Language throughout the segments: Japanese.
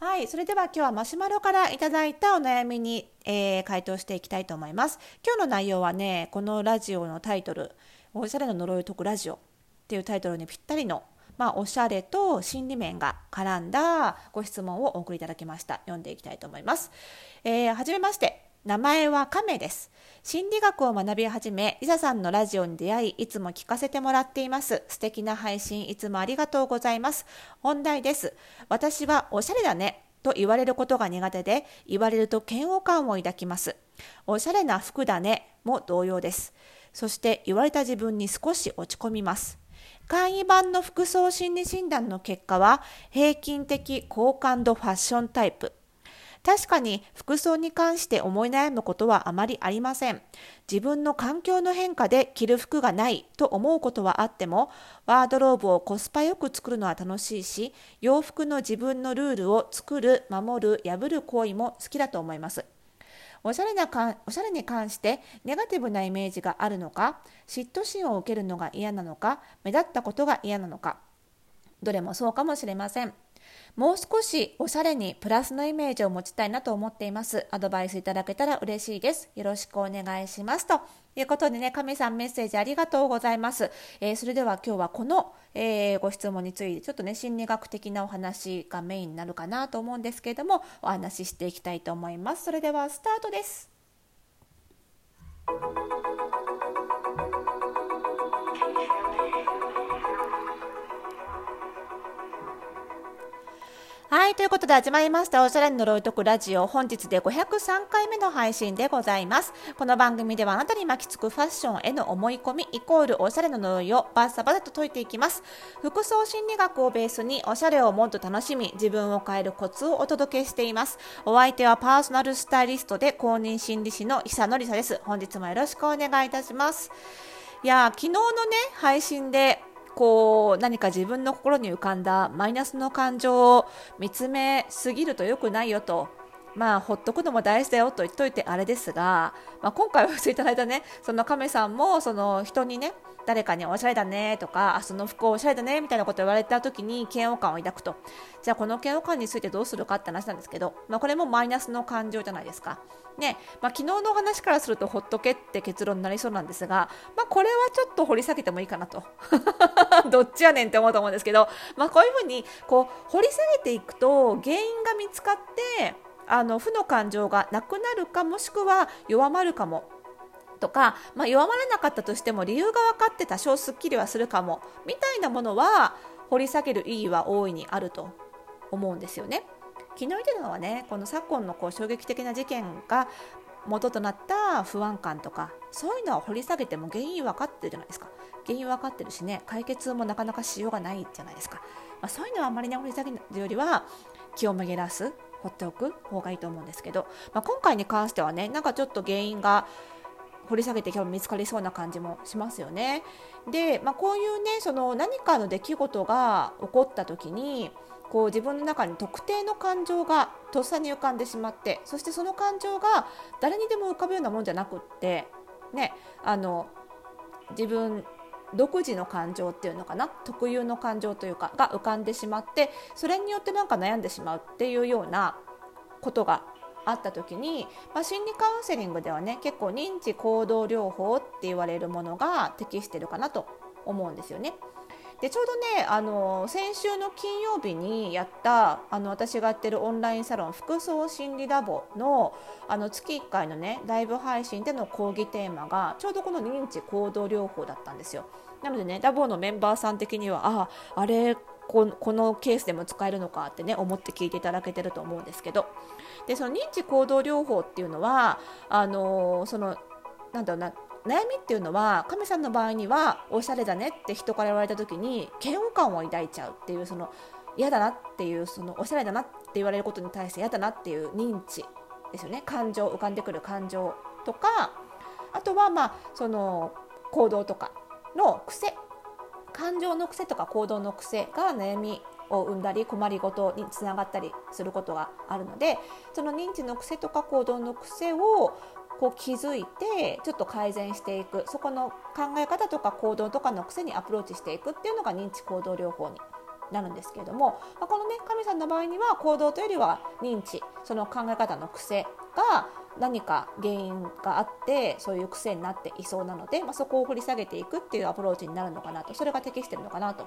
はい、それでは今日はマシュマロからいただいたお悩みに、えー、回答していきたいと思います。今日の内容はね、このラジオのタイトル、おしゃれの呪いを解くラジオっていうタイトルにぴったりの、まあ、おしゃれと心理面が絡んだご質問をお送りいただきました。読んでいきたいと思います。えー、はじめまして。名前は亀です。心理学を学び始め、リサさんのラジオに出会い、いつも聞かせてもらっています。素敵な配信、いつもありがとうございます。本題です。私はおしゃれだね。と言われることが苦手で、言われると嫌悪感を抱きます。おしゃれな服だね。も同様です。そして言われた自分に少し落ち込みます。簡易版の服装心理診断の結果は、平均的好感度ファッションタイプ。確かに服装に関して思い悩むことはあまりありません。自分の環境の変化で着る服がないと思うことはあっても、ワードローブをコスパよく作るのは楽しいし、洋服の自分のルールを作る、守る、破る行為も好きだと思います。おしゃれなかおしゃれに関してネガティブなイメージがあるのか、嫉妬心を受けるのが嫌なのか、目立ったことが嫌なのか、どれもそうかもしれません。もう少しおしゃれにプラスのイメージを持ちたいなと思っています。アドバイスいただけたら嬉しいです。よろしくお願いします。ということでね、亀さんメッセージありがとうございます。えー、それでは今日はこの、えー、ご質問についてちょっとね、心理学的なお話がメインになるかなと思うんですけれども、お話ししていきたいと思います。それではスタートです。はい、ということで始まりました、おしゃれの呪いとくラジオ。本日で503回目の配信でございます。この番組ではあなたに巻きつくファッションへの思い込み、イコールおしゃれの呪いをバッサバサと解いていきます。服装心理学をベースに、おしゃれをもっと楽しみ、自分を変えるコツをお届けしています。お相手はパーソナルスタイリストで公認心理師の久野里沙です。本日もよろしくお願いいたします。いや昨日のね、配信で、こう何か自分の心に浮かんだマイナスの感情を見つめすぎると良くないよとまあほっとくのも大事だよと言っといてあれですが、まあ、今回お寄せいただいたねその亀さんもその人にね誰かにおしゃれだねとかあその服おしゃれだねみたいなことを言われた時に嫌悪感を抱くとじゃあこの嫌悪感についてどうするかって話なんですけど、まあ、これもマイナスの感情じゃないですか。ねまあ、昨日の話からするとほっとけって結論になりそうなんですが、まあ、これはちょっと掘り下げてもいいかなと どっちやねんって思うと思うんですけど、まあ、こういうふうにこう掘り下げていくと原因が見つかってあの負の感情がなくなるかもしくは弱まるかも。とか、まあ、弱まらなかったとしても理由が分かって多少すっきりはするかも。みたいなものは掘り下げる意義は大いにあると思うんですよね。昨日言ってたのはねこの昨今のこう衝撃的な事件が元となった不安感とかそういうのは掘り下げても原因分かってるじゃないですか。原因分かってるしね解決もなかなかしようがないじゃないですか、まあ、そういうのはあまりね掘り下げるよりは気を紛らす。放っておく方がいいと思うんですけど、まあ、今回に関してはねなんかちょっと原因が掘り下げて今日見つかりそうな感じもしますよね。で、まあ、こういうねその何かの出来事が起こった時にこう自分の中に特定の感情がとっさに浮かんでしまってそしてその感情が誰にでも浮かぶようなもんじゃなくってねあの自分独自の感情っていうのかな？特有の感情というかが浮かんでしまってそれによってなんか悩んでしまうっていうようなことがあった時に、まあ、心理カウンセリングではね結構認知行動療法って言われるものが適してるかなと思うんですよね。でちょうどねあの先週の金曜日にやったあの私がやってるオンラインサロン服装心理ラボのあの月1回のねライブ配信での講義テーマがちょうどこの認知行動療法だったんですよ。なのでねラボのメンバーさん的にはああれこのケースでも使えるのかってね思って聞いていただけてると思うんですけどでその認知行動療法っていうのはあのそのなんだろうな悩みっていうのは神さんの場合にはおしゃれだねって人から言われた時に嫌悪感を抱いちゃうっていうその嫌だなっていうそのおしゃれだなって言われることに対して嫌だなっていう認知ですよね感情浮かんでくる感情とかあとはまあその行動とかの癖感情の癖とか行動の癖が悩みを生んだり困りごとにつながったりすることがあるのでその認知の癖とか行動の癖をこう気づいてちょっと改善していく。そこの考え方とか行動とかの癖にアプローチしていくっていうのが認知行動療法になるんですけれども、まあ、このね神さんの場合には行動というよりは認知。その考え方の癖が何か原因があってそういう癖になっていそうなので、まあ、そこを掘り下げていくっていうアプローチになるのかなと。それが適してるのかなと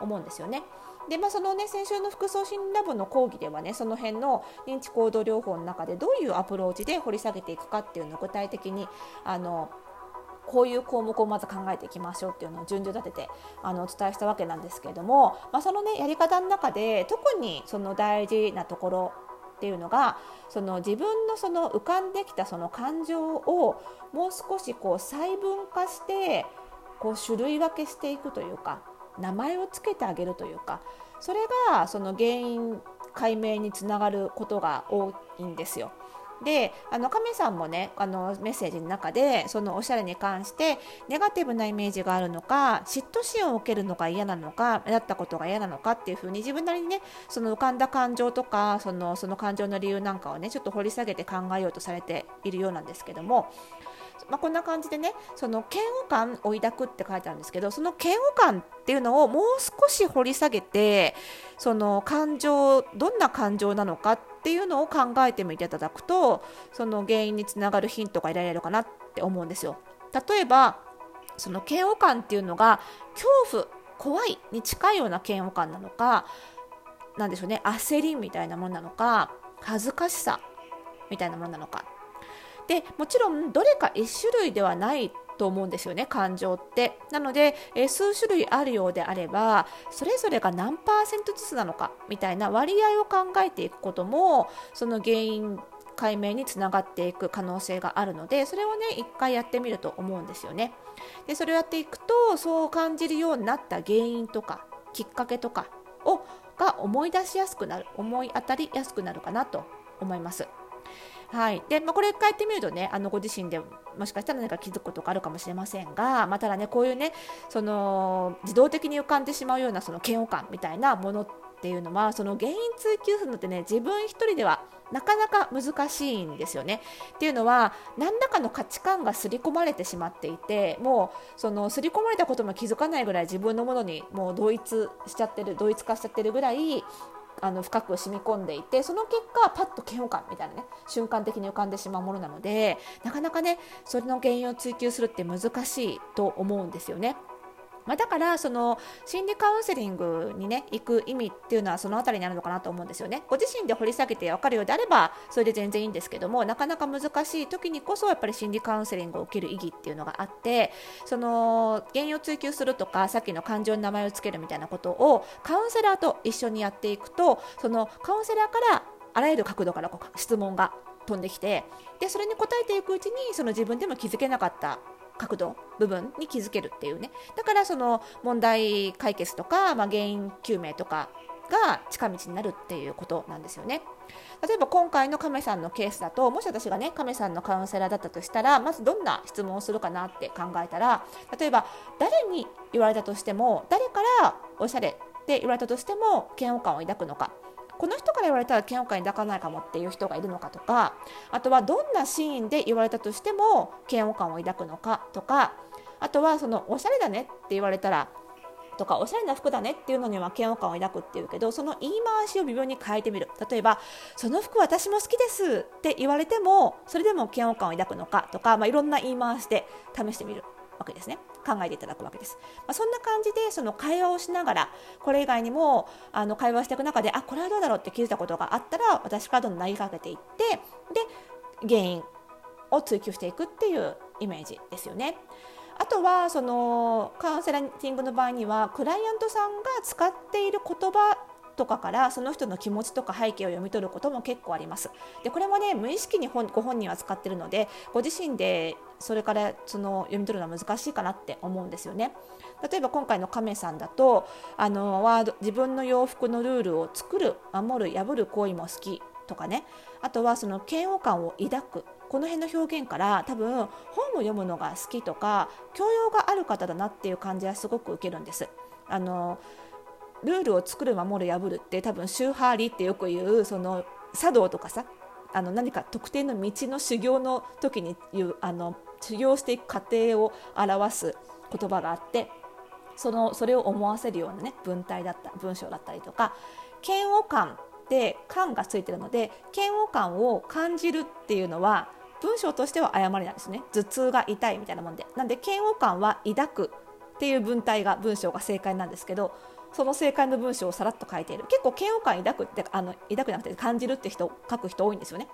思うんですよね。でまあ、そのね先週の服装心ラボの講義ではねその辺の認知行動療法の中でどういうアプローチで掘り下げていくかっていうのを具体的にあのこういう項目をまず考えていきましょうっていうのを順序立ててあのお伝えしたわけなんですけれども、まあ、そのねやり方の中で特にその大事なところっていうのがその自分のその浮かんできたその感情をもう少しこう細分化してこう種類分けしていくというか名前を付けてあげるというかそれがその原因解明につながることが多いんですよ。であの亀さんもねあのメッセージの中でそのおしゃれに関してネガティブなイメージがあるのか嫉妬心を受けるのが嫌なのか目立ったことが嫌なのかっていうふうに自分なりにねその浮かんだ感情とかそのその感情の理由なんかをねちょっと掘り下げて考えようとされているようなんですけどもまあ、こんな感じでねその嫌悪感を抱くって書いてあるんですけどその嫌悪感っていうのをもう少し掘り下げてその感情どんな感情なのかっていうのを考えてみていただくとその原因につながるヒントが得られるかなって思うんですよ。例えばその嫌悪感っていうのが恐怖怖いに近いような嫌悪感なのかなんでしょうね焦りみたいなものなのか恥ずかしさみたいなものなのかでもちろんどれか1種類ではないと思うんですよね感情って。なので、えー、数種類あるようであればそれぞれが何パーセントずつなのかみたいな割合を考えていくこともその原因解明につながっていく可能性があるのでそれをね一回やってみると思うんですよね。でそれをやっていくとそう感じるようになった原因とかきっかけとかをが思い出しやすくなる思い当たりやすくなるかなと思います。はいでまあ、これ変えてみるとねあのご自身でもしかしたら何か気づくことがあるかもしれませんが、まあ、ただねこういうねその自動的に浮かんでしまうようなその嫌悪感みたいなものっていうのはその原因追求するのってね自分一人ではなかなか難しいんですよね。っていうのは何らかの価値観が刷り込まれてしまっていてもうその刷り込まれたことも気づかないぐらい自分のものにもう同一しちゃってる同一化しちゃってるぐらいあの深く染み込んでいてその結果パッと嫌悪感みたいなね瞬間的に浮かんでしまうものなのでなかなかねそれの原因を追求するって難しいと思うんですよね。まあ、だからその心理カウンセリングにね行く意味っていうのはその辺りにあるのかなと思うんですよね。ご自身で掘り下げて分かるようであればそれで全然いいんですけどもなかなか難しい時にこそやっぱり心理カウンセリングを受ける意義っていうのがあってその原因を追求するとかさっきの感情に名前を付けるみたいなことをカウンセラーと一緒にやっていくとそのカウンセラーからあらゆる角度から質問が飛んできてでそれに答えていくうちにその自分でも気づけなかった角度部分に気づけるっていうねだからその問題解決とか、まあ、原因究明とかが近道になるっていうことなんですよね。例えば今回の亀さんのケースだともし私がね亀さんのカウンセラーだったとしたらまずどんな質問をするかなって考えたら例えば誰に言われたとしても誰からおしゃれって言われたとしても嫌悪感を抱くのかこの人から言われたら嫌悪感に抱かないかもっていう人がいるのかとかあとはどんなシーンで言われたとしても嫌悪感を抱くのかとかあとはそのおしゃれだねって言われたらとかおしゃれな服だねっていうのには嫌悪感を抱くっていうけどその言い回しを微妙に変えてみる。例えばその服私も好きですって言われてもそれでも嫌悪感を抱くのかとか、まあ、いろんな言い回しで試してみるわけですね。考えていただくわけです、まあ、そんな感じでその会話をしながらこれ以外にもあの会話していく中であこれはどうだろうって気づいたことがあったら私からどんどん投げかけていってで原因を追求していくっていうイメージですよね。あとはそのカウンセラティングの場合にはクライアントさんが使っている言葉とかからその人の気持ちとか背景を読み取ることも結構あります。でこれもね無意識にご本人は使ってるのでご自身でそれからその読み取るのは難しいかなって思うんですよね。例えば今回の亀さんだとあのワード自分の洋服のルールを作る守る破る行為も好きとかねあとはその嫌悪感を抱くこの辺の表現から多分本を読むのが好きとか教養がある方だなっていう感じはすごく受けるんです。あのルールを作る守る破るって多分宗派リってよく言うその茶道とかさあの何か特定の道の修行の時に言うあの修行していく過程を表す言葉があってそのそれを思わせるようなね文体だった文章だったりとか嫌悪感で感がついてるので嫌悪感を感じるっていうのは文章としては誤りなんですね。頭痛が痛いみたいなもんで。なんで嫌悪感は抱くっていう文体が文章が正解なんですけどその正解の文章をさらっと書いている。結構嫌悪感抱くってあの抱くなくて感じるって人書く人多いんですよね。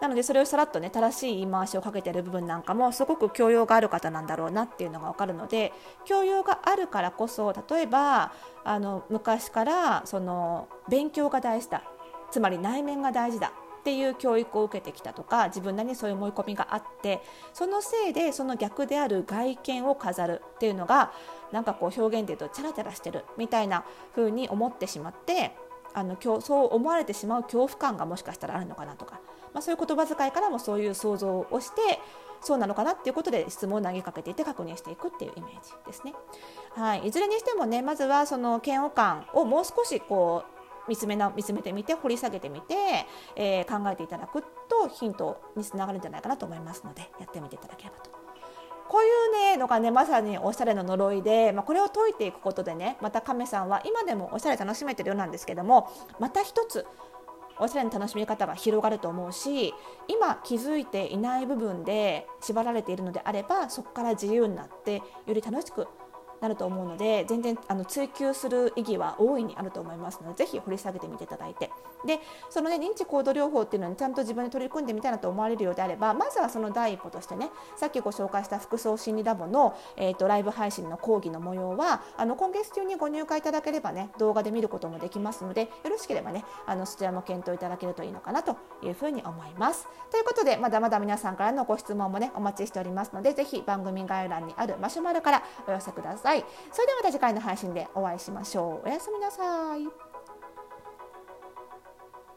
なのでそれをさらっとね正しい言い回しをかけてる部分なんかもすごく教養がある方なんだろうなっていうのが分かるので教養があるからこそ例えばあの昔からその勉強が大事だ。つまり内面が大事だ。っていう教育を受けてきたとか自分なりにそういう思い込みがあってそのせいでその逆である外見を飾るっていうのがなんかこう表現で言うとチャラチャラしてるみたいな風に思ってしまってあのそう思われてしまう恐怖感がもしかしたらあるのかなとか、まあ、そういう言葉遣いからもそういう想像をしてそうなのかなっていうことで質問を投げかけていて確認していくっていうイメージですね。はい、いずれにしてもねまずはその嫌悪感をもう少しこう見つめな見つめてみて掘り下げてみて、えー、考えていただくとヒントにつながるんじゃないかなと思いますのでやってみていただければと。こういうねのがねまさにおしゃれの呪いで、まあ、これを解いていくことでねまた亀さんは今でもおしゃれ楽しめてるようなんですけどもまた一つおしゃれの楽しみ方が広がると思うし今気づいていない部分で縛られているのであればそこから自由になってより楽しくなると思うので全然あの追求する意義は大いにあると思いますのでぜひ掘り下げてみていただいてでその、ね、認知行動療法っていうのにちゃんと自分で取り組んでみたいなと思われるようであればまずはその第一歩としてねさっきご紹介した服装心理ラボの、えーと、ライブ配信の講義の模様はあの今月中にご入会いただければね動画で見ることもできますのでよろしければねあのそちらも検討いただけるといいのかなというふうに思います。ということでまだまだ皆さんからのご質問もねお待ちしておりますのでぜひ番組概要欄にあるマシュマロからお寄せくださいい。それではまた次回の配信でお会いしましょう。おやすみなさい。